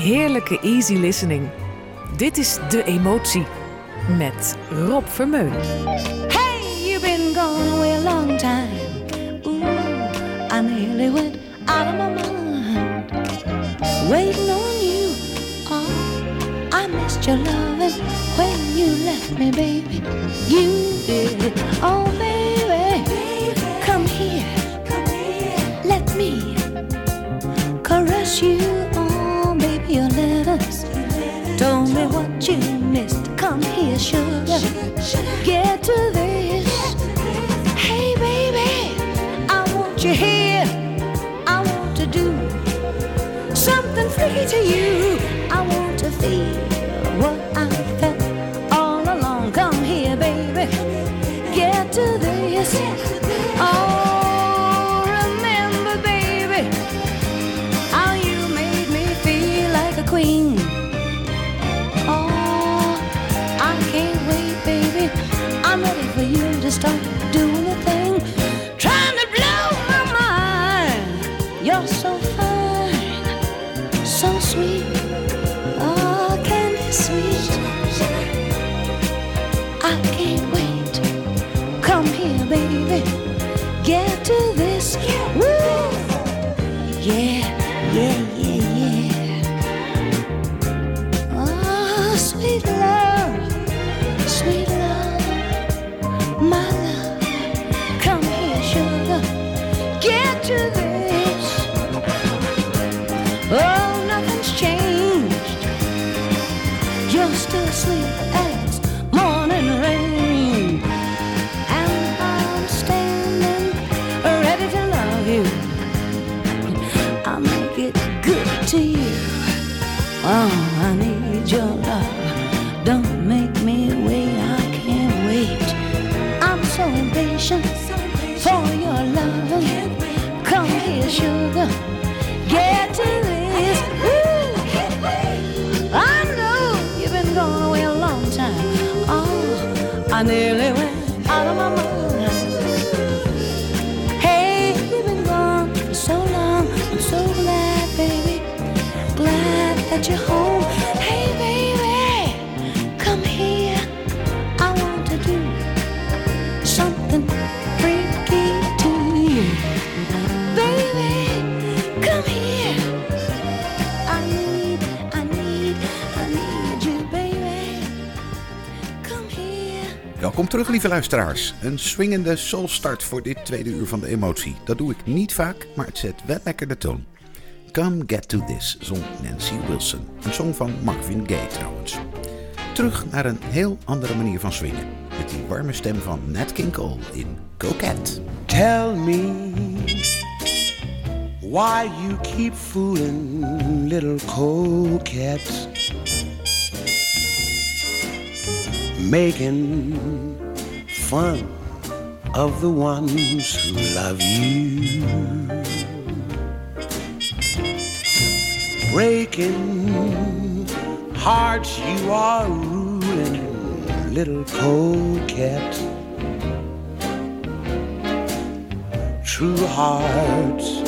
heerlijke easy listening. Dit is De Emotie met Rob Vermeulen. Hey, you've been gone away a long time. Ooh, I nearly went out of my mind. Waiting on you. Oh, I missed your loving when you left me, baby. You did. Oh, baby, come here. Let me caress you. Come here, sugar. Get to this. Hey, baby, I want you here. I want to do something freaky to you. I want to feel what I felt all along. Come here, baby. Get to this. Welkom terug, lieve luisteraars. Een swingende soulstart voor dit tweede uur van de emotie. Dat doe ik niet vaak, maar het zet wel lekker de toon. Come Get To This zong Nancy Wilson. Een song van Marvin Gaye trouwens. Terug naar een heel andere manier van swingen. Met die warme stem van Nat King Cole in Coquette. Tell me why you keep fooling little coquette, making fun of the ones who love you, breaking hearts you are ruling, little coquette. True hearts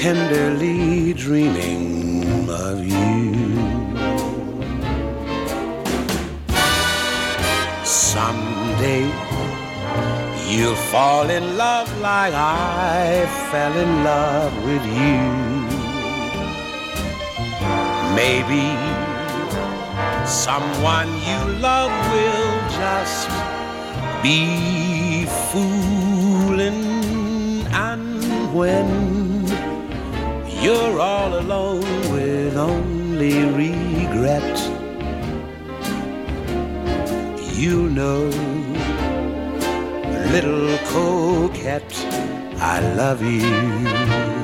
tenderly dreaming of you. Someday you'll fall in love like I fell in love with you. Maybe someone you love will just be fooling and when you're all alone with only regret you know. Little coquette I love you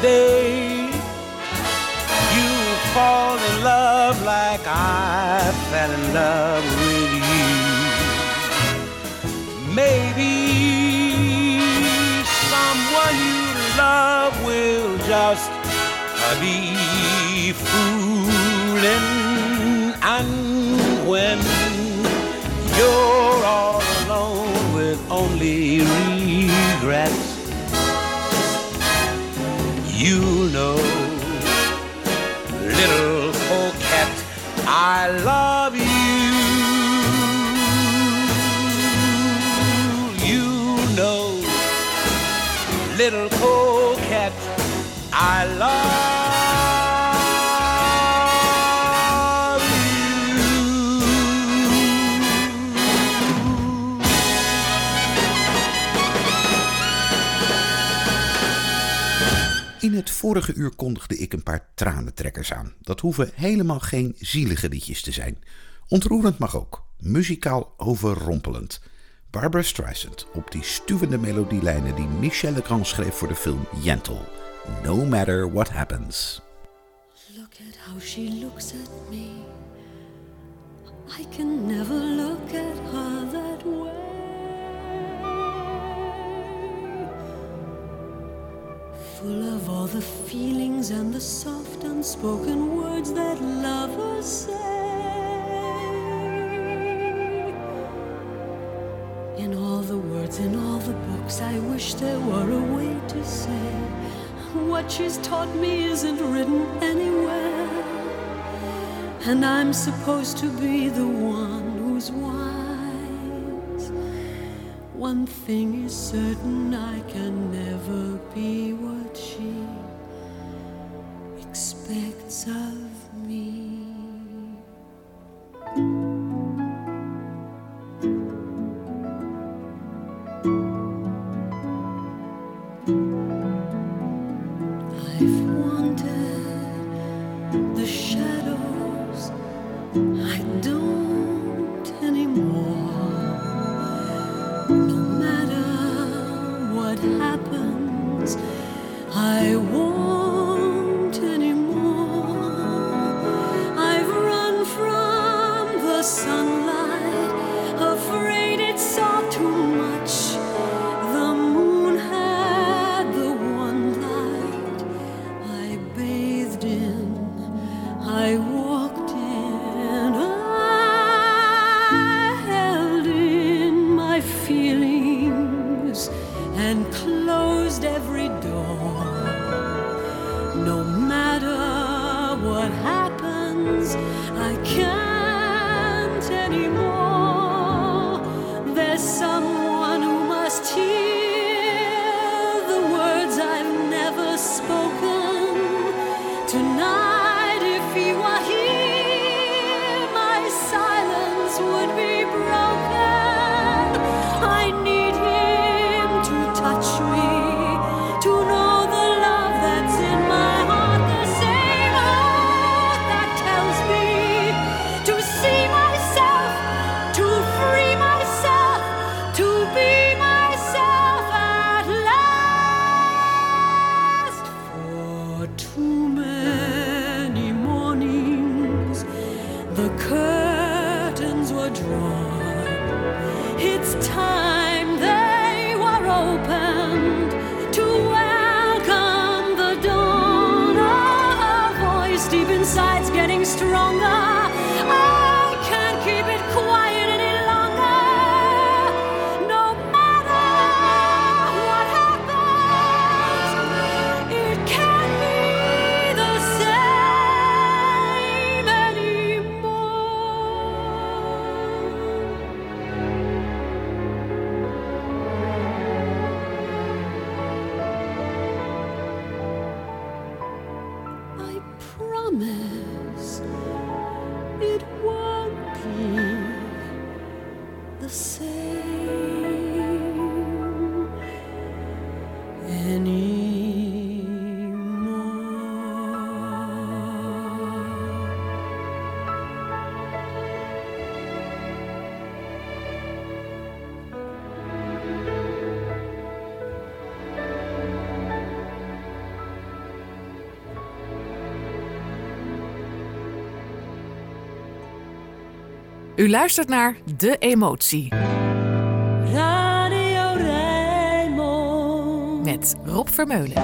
Someday you fall in love like I fell in love vorige uur kondigde ik een paar tranentrekkers aan. Dat hoeven helemaal geen zielige liedjes te zijn. Ontroerend mag ook, muzikaal overrompelend. Barbara Streisand op die stuwende melodielijnen die Michel Legrand schreef voor de film Yentl. No matter what happens. Look at how she looks at me. I can never look at her that way. Full of all the feelings and the soft unspoken words that lovers say. In all the words, in all the books, I wish there were a way to say what she's taught me isn't written anywhere. And I'm supposed to be the one who's wise. One thing is certain, I can never be what she expects of me. The U luistert naar De Emotie Radio Rijnmond. met Rob Vermeulen.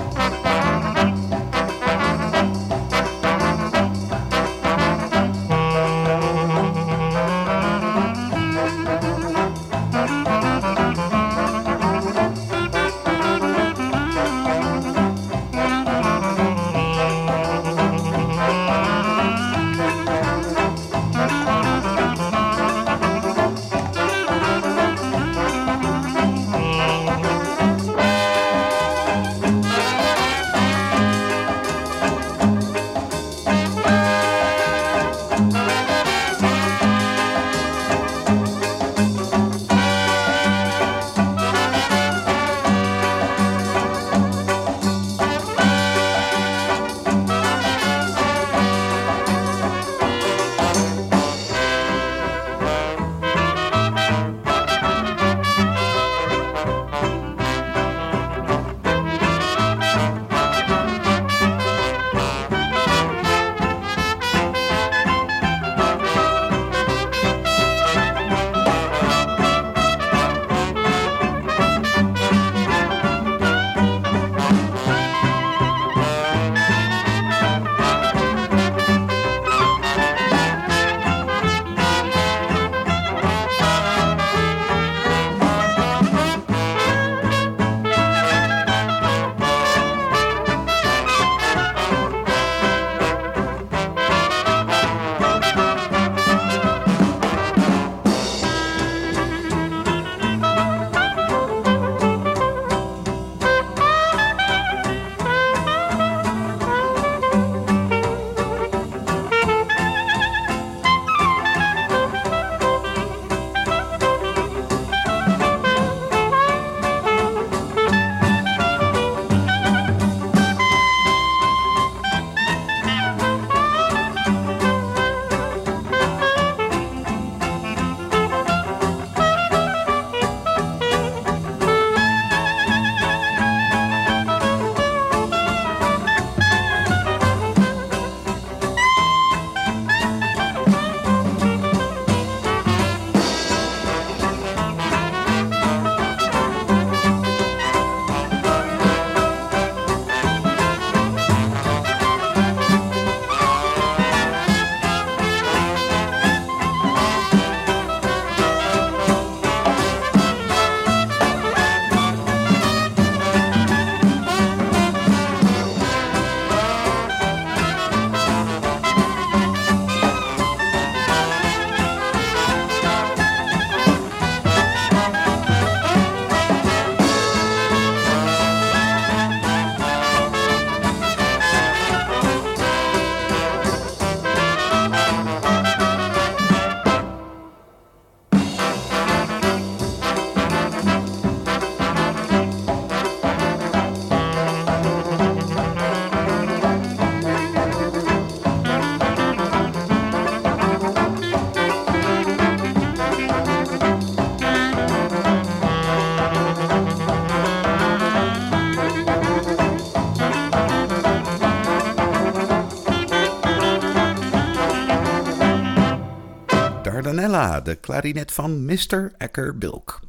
De klarinet van Mr. Acker Bilk.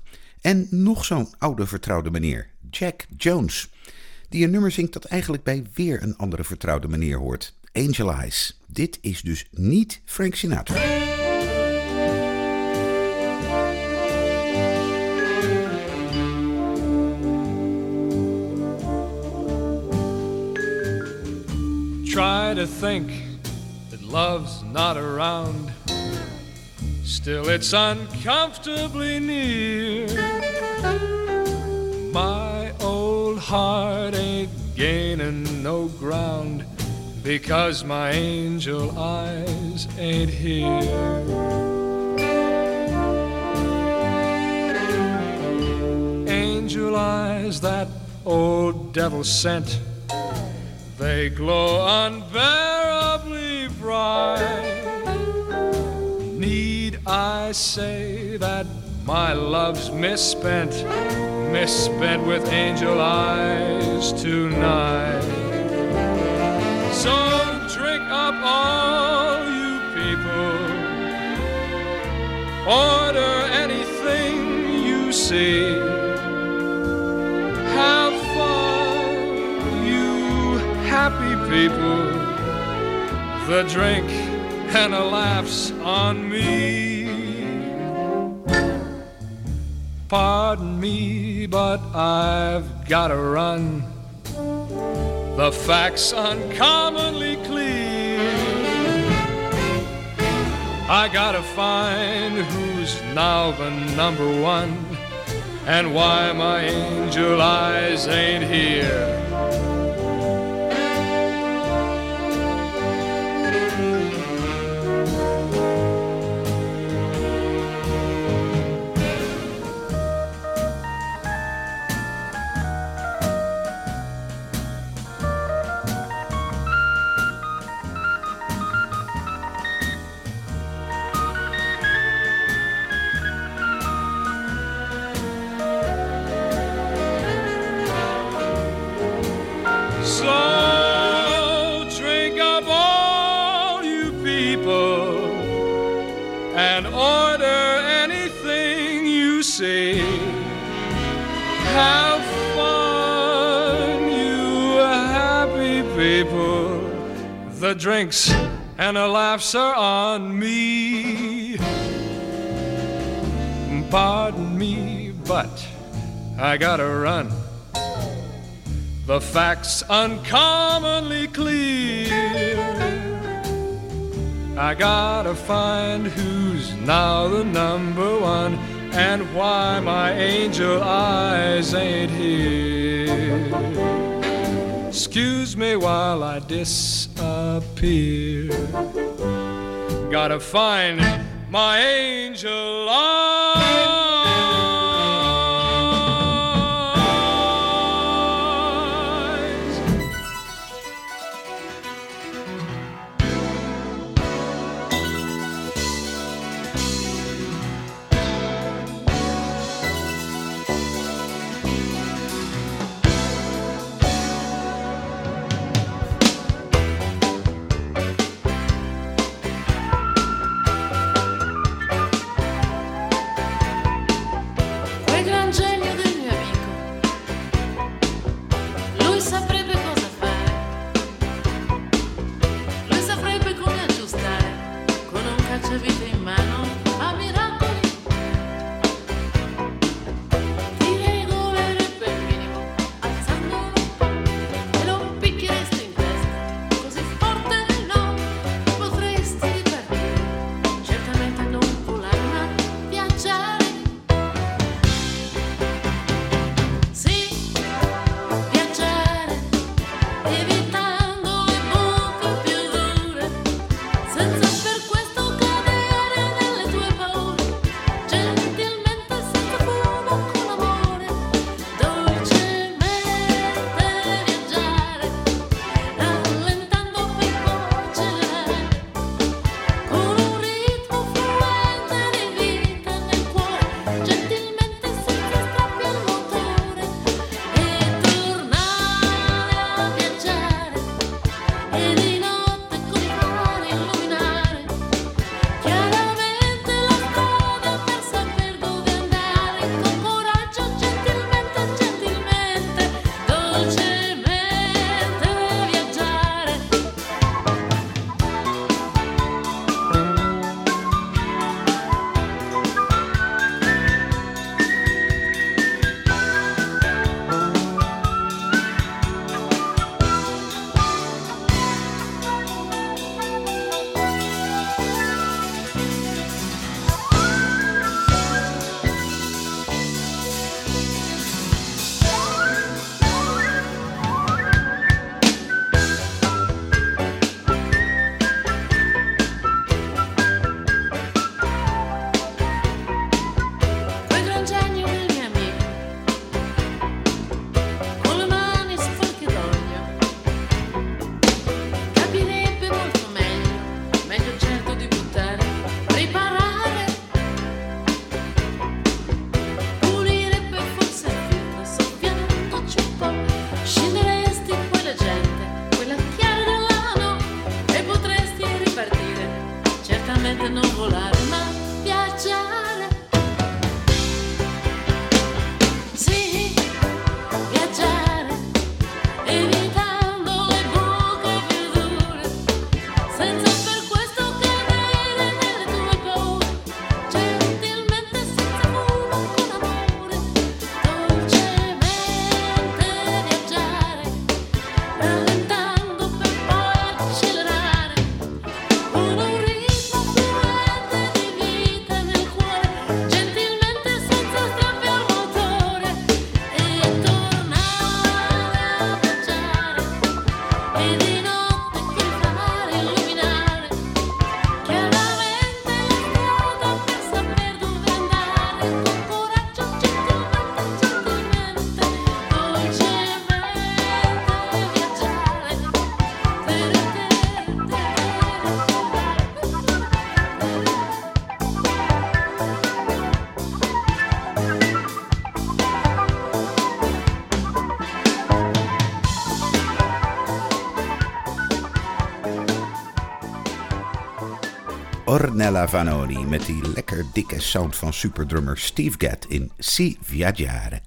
En nog zo'n oude vertrouwde meneer, Jack Jones. Die een nummer zingt dat eigenlijk bij weer een andere vertrouwde meneer hoort. Angel Eyes. Dit is dus niet Frank Sinatra. Try to think that love's not around. Still, it's uncomfortably near. My old heart ain't gaining no ground because my angel eyes ain't here. Angel eyes, that old devil sent, they glow unbearably bright. I say that my love's misspent, misspent with angel eyes tonight? So drink up all you people. Order anything you see. Have fun, you happy people. The drink and a laugh's on me. Pardon me, but I've gotta run. The facts uncommonly clear. I gotta find who's now the number one and why my angel eyes ain't here. The drinks and the laughs are on me. Pardon me, but I gotta run. The facts uncommonly clear. I gotta find who's now the number one and why my angel eyes ain't here. Excuse me while I disappear. Gotta find my angel Antonella Vanoni met die lekker dikke sound van superdrummer Steve Gadd in Si Viaggiare.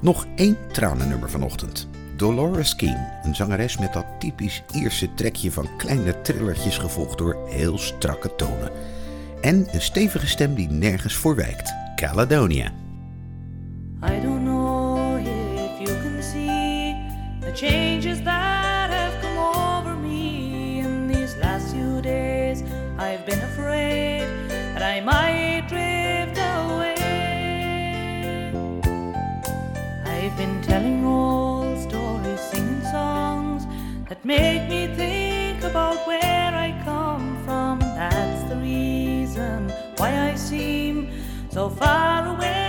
Nog één tranennummer vanochtend. Dolores Keane, een zangeres met dat typisch Ierse trekje van kleine trillertjes gevolgd door heel strakke tonen. En een stevige stem die nergens voor wijkt, Caledonia. and I might drift away. I've been telling old stories, singing songs that make me think about where I come from. That's the reason why I seem so far away.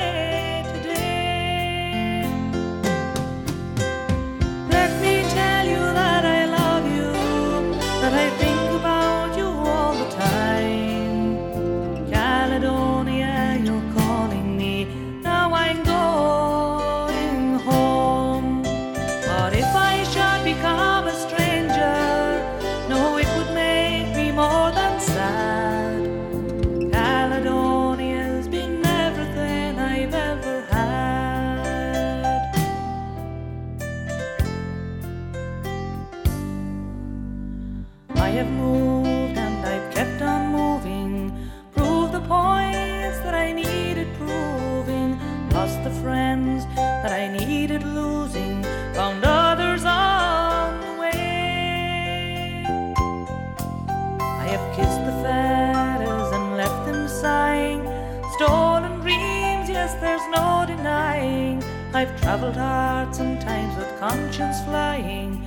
heart, sometimes with conscience flying.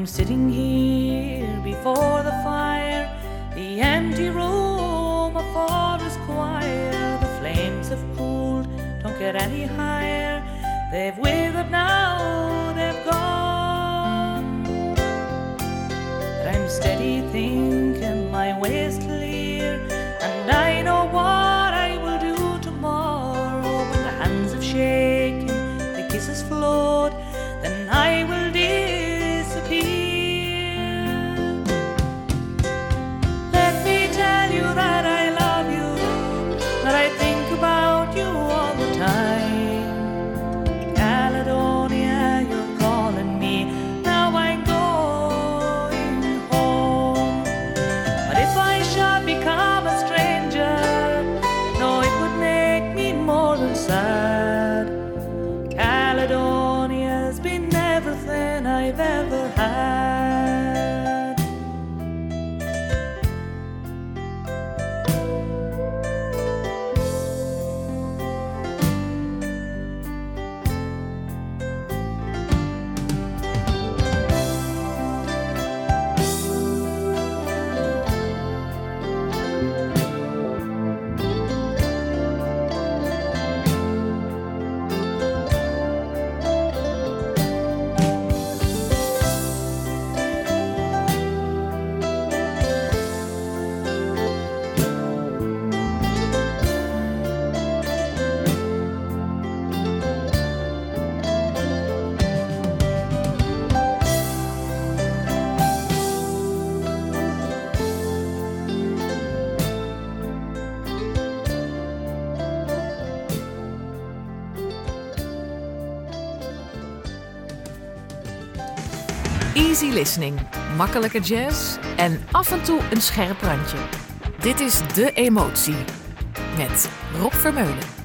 I'm sitting here before the fire, the empty room, a forest choir. The flames have cooled, don't get any Listening, makkelijke jazz en af en toe een scherp randje. Dit is De Emotie met Rob Vermeulen.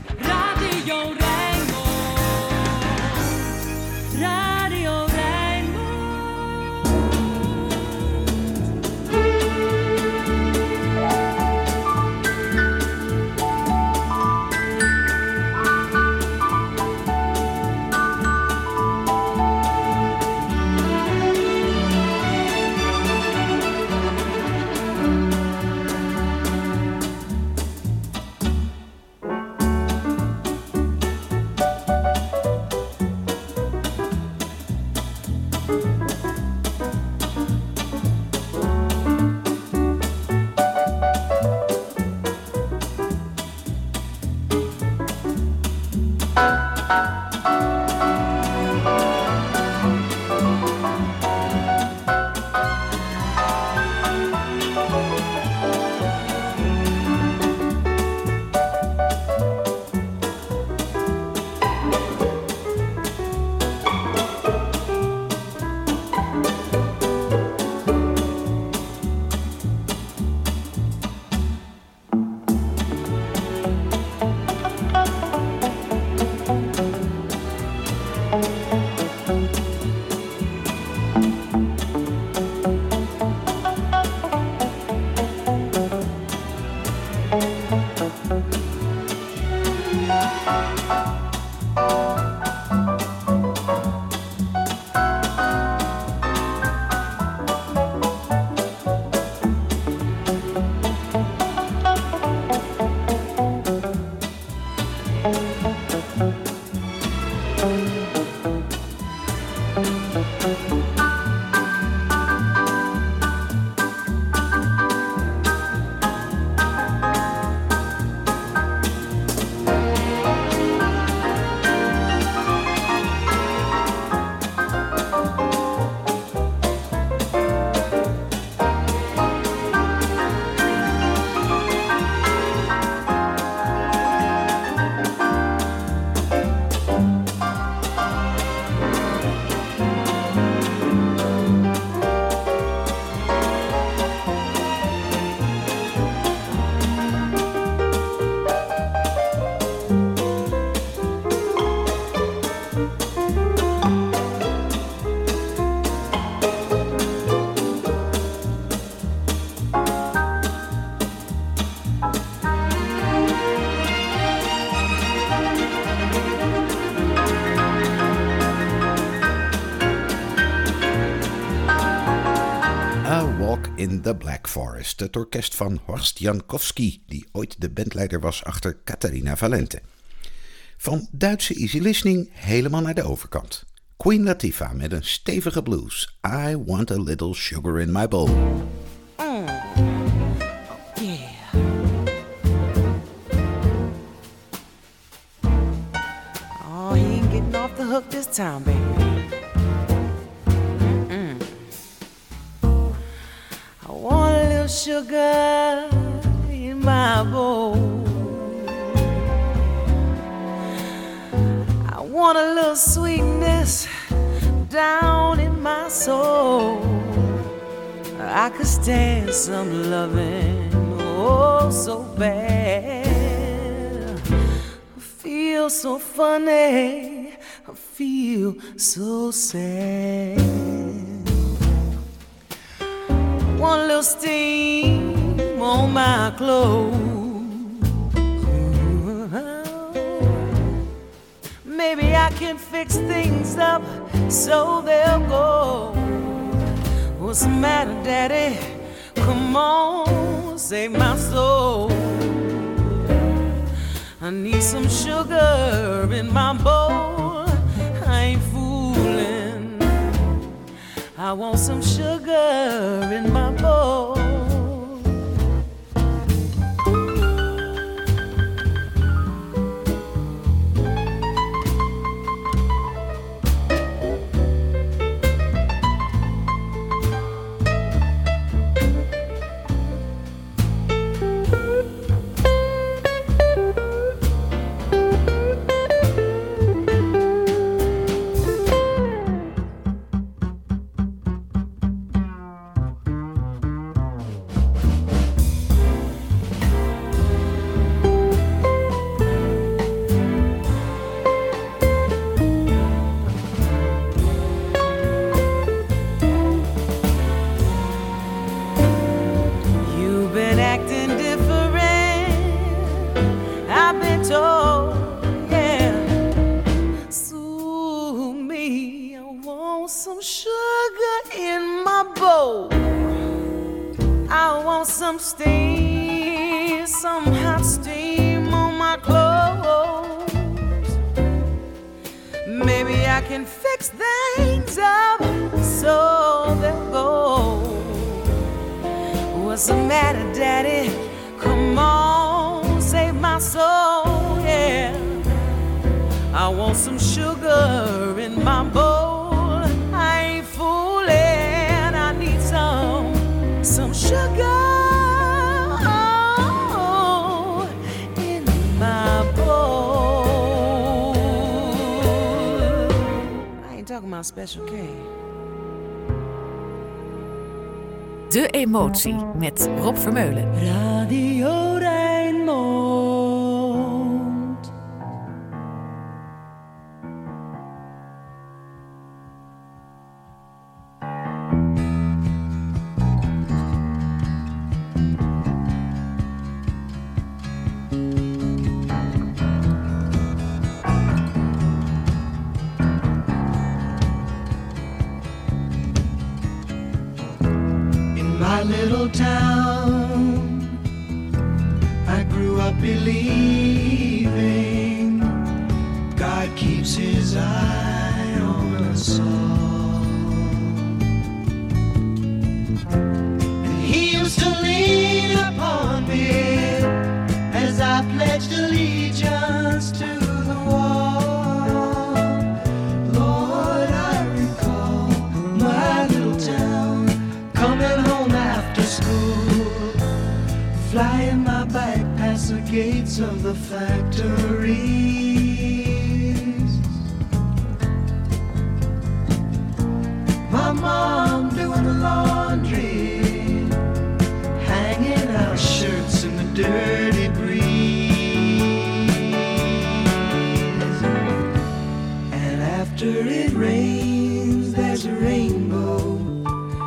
The Black Forest, het orkest van Horst Jankowski, die ooit de bandleider was achter Catharina Valente. Van Duitse easy listening helemaal naar de overkant. Queen Latifah met een stevige blues. I want a little sugar in my bowl. Oh, the hook this time, baby. Some loving, oh, so bad. I feel so funny, I feel so sad. One little steam on my clothes. Maybe I can fix things up so they'll go. What's the matter, Daddy? Come on, save my soul. I need some sugar in my bowl. I ain't fooling. I want some sugar in my bowl. talking about Special K. De emotie met Rob Vermeulen. Radio dirty breeze. And after it rains, there's a rainbow,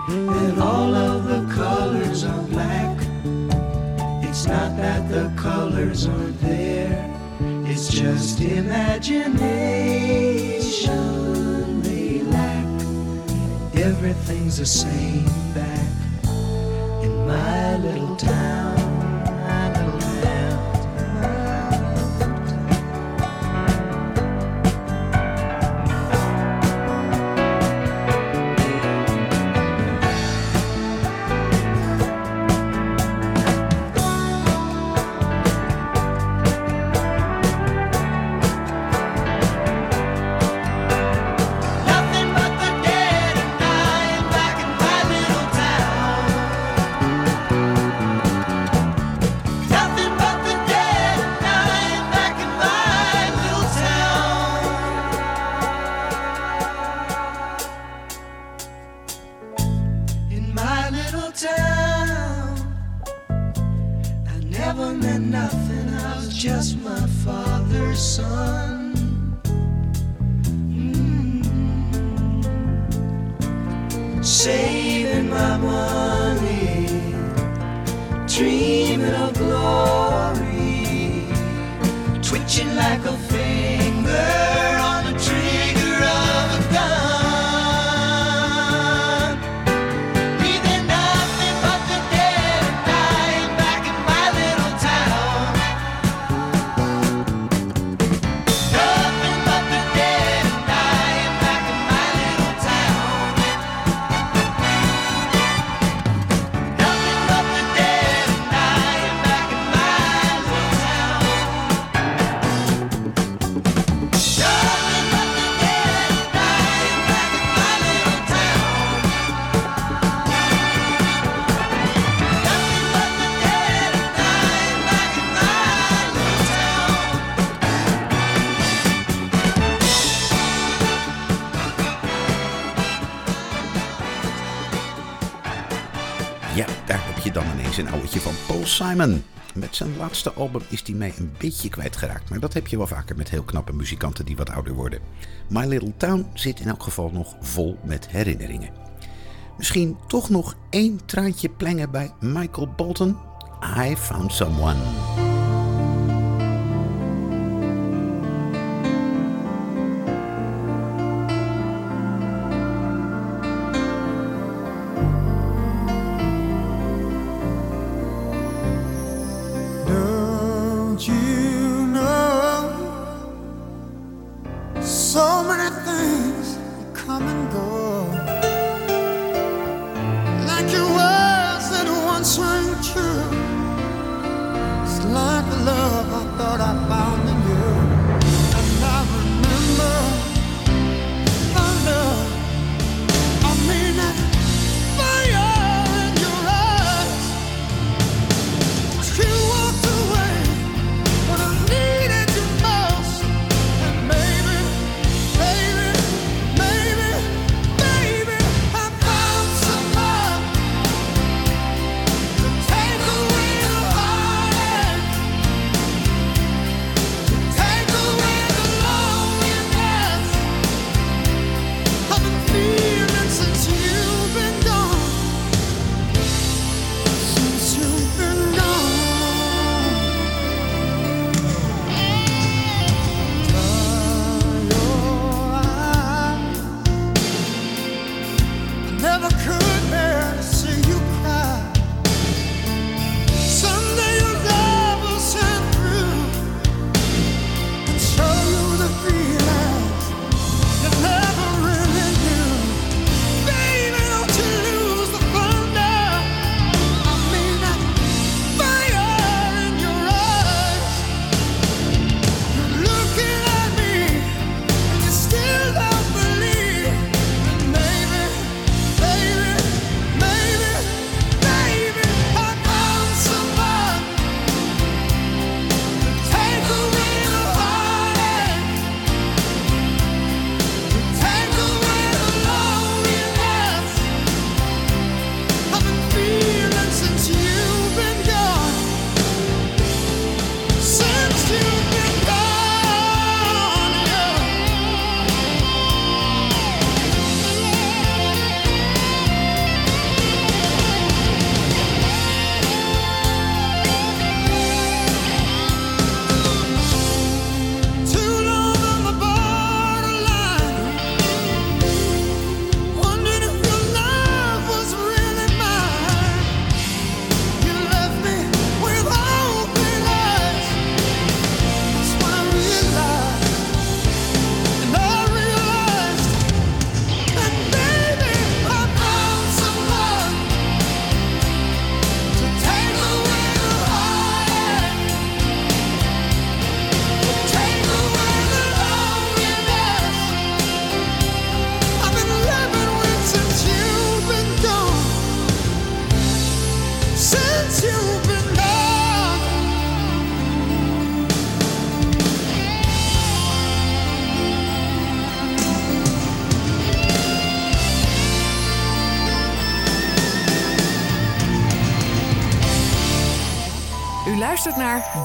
and all of the colors are black. It's not that the colors aren't there, it's just imagination they lack. Everything's the same. Met zijn laatste album is hij mij een beetje kwijtgeraakt, maar dat heb je wel vaker met heel knappe muzikanten die wat ouder worden. My Little Town zit in elk geval nog vol met herinneringen. Misschien toch nog één traantje plengen bij Michael Bolton? I found someone.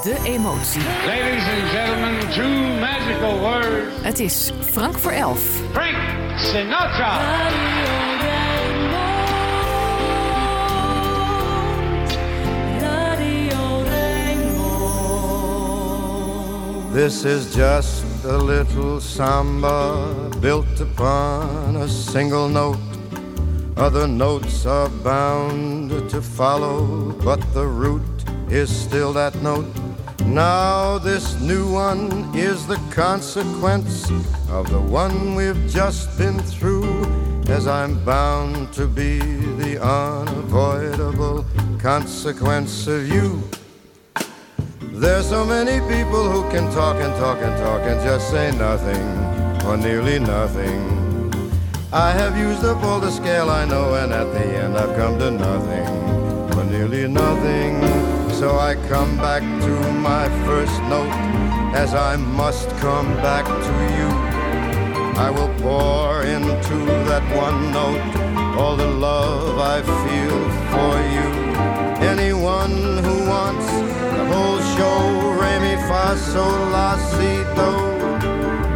De Emotie. Ladies and gentlemen, two magical words. Het is Frank voor elf. Frank Sinatra. This is just a little samba built upon a single note. Other notes are bound to follow, but the root is still that note. Now, this new one is the consequence of the one we've just been through, as I'm bound to be the unavoidable consequence of you. There's so many people who can talk and talk and talk and just say nothing or nearly nothing. I have used up all the scale I know, and at the end I've come to nothing or nearly nothing. So I come back to my first note, as I must come back to you. I will pour into that one note all the love I feel for you. Anyone who wants the whole show, re mi la si do,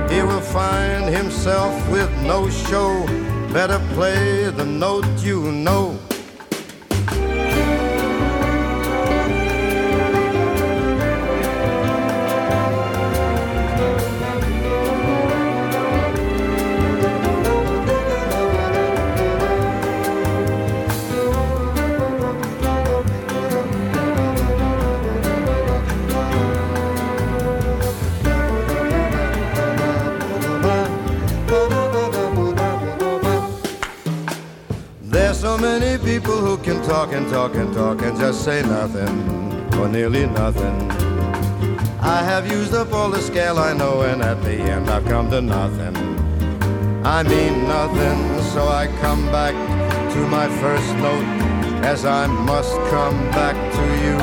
he will find himself with no show. Better play the note you know. People who can talk and talk and talk and just say nothing or nearly nothing. I have used up all the scale I know, and at the end I've come to nothing. I mean nothing, so I come back to my first note as I must come back to you.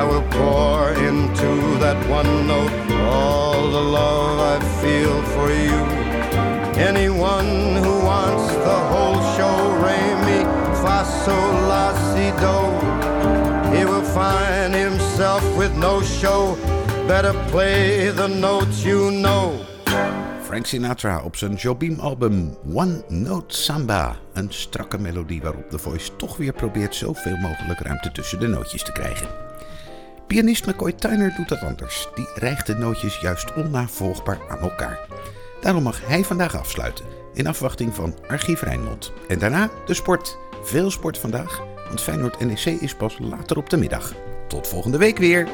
I will pour into that one note all the love I feel for you. Anyone who wants the whole show, re he will find himself with no show. Better play the notes you know. Frank Sinatra op zijn Jobim-album One Note Samba. Een strakke melodie waarop The Voice toch weer probeert zoveel mogelijk ruimte tussen de nootjes te krijgen. Pianist McCoy Tyner doet dat anders. Die rijgt de nootjes juist onnavolgbaar aan elkaar. Daarom mag hij vandaag afsluiten, in afwachting van Archief Rijnmond. En daarna de sport. Veel sport vandaag, want Feyenoord NEC is pas later op de middag. Tot volgende week weer.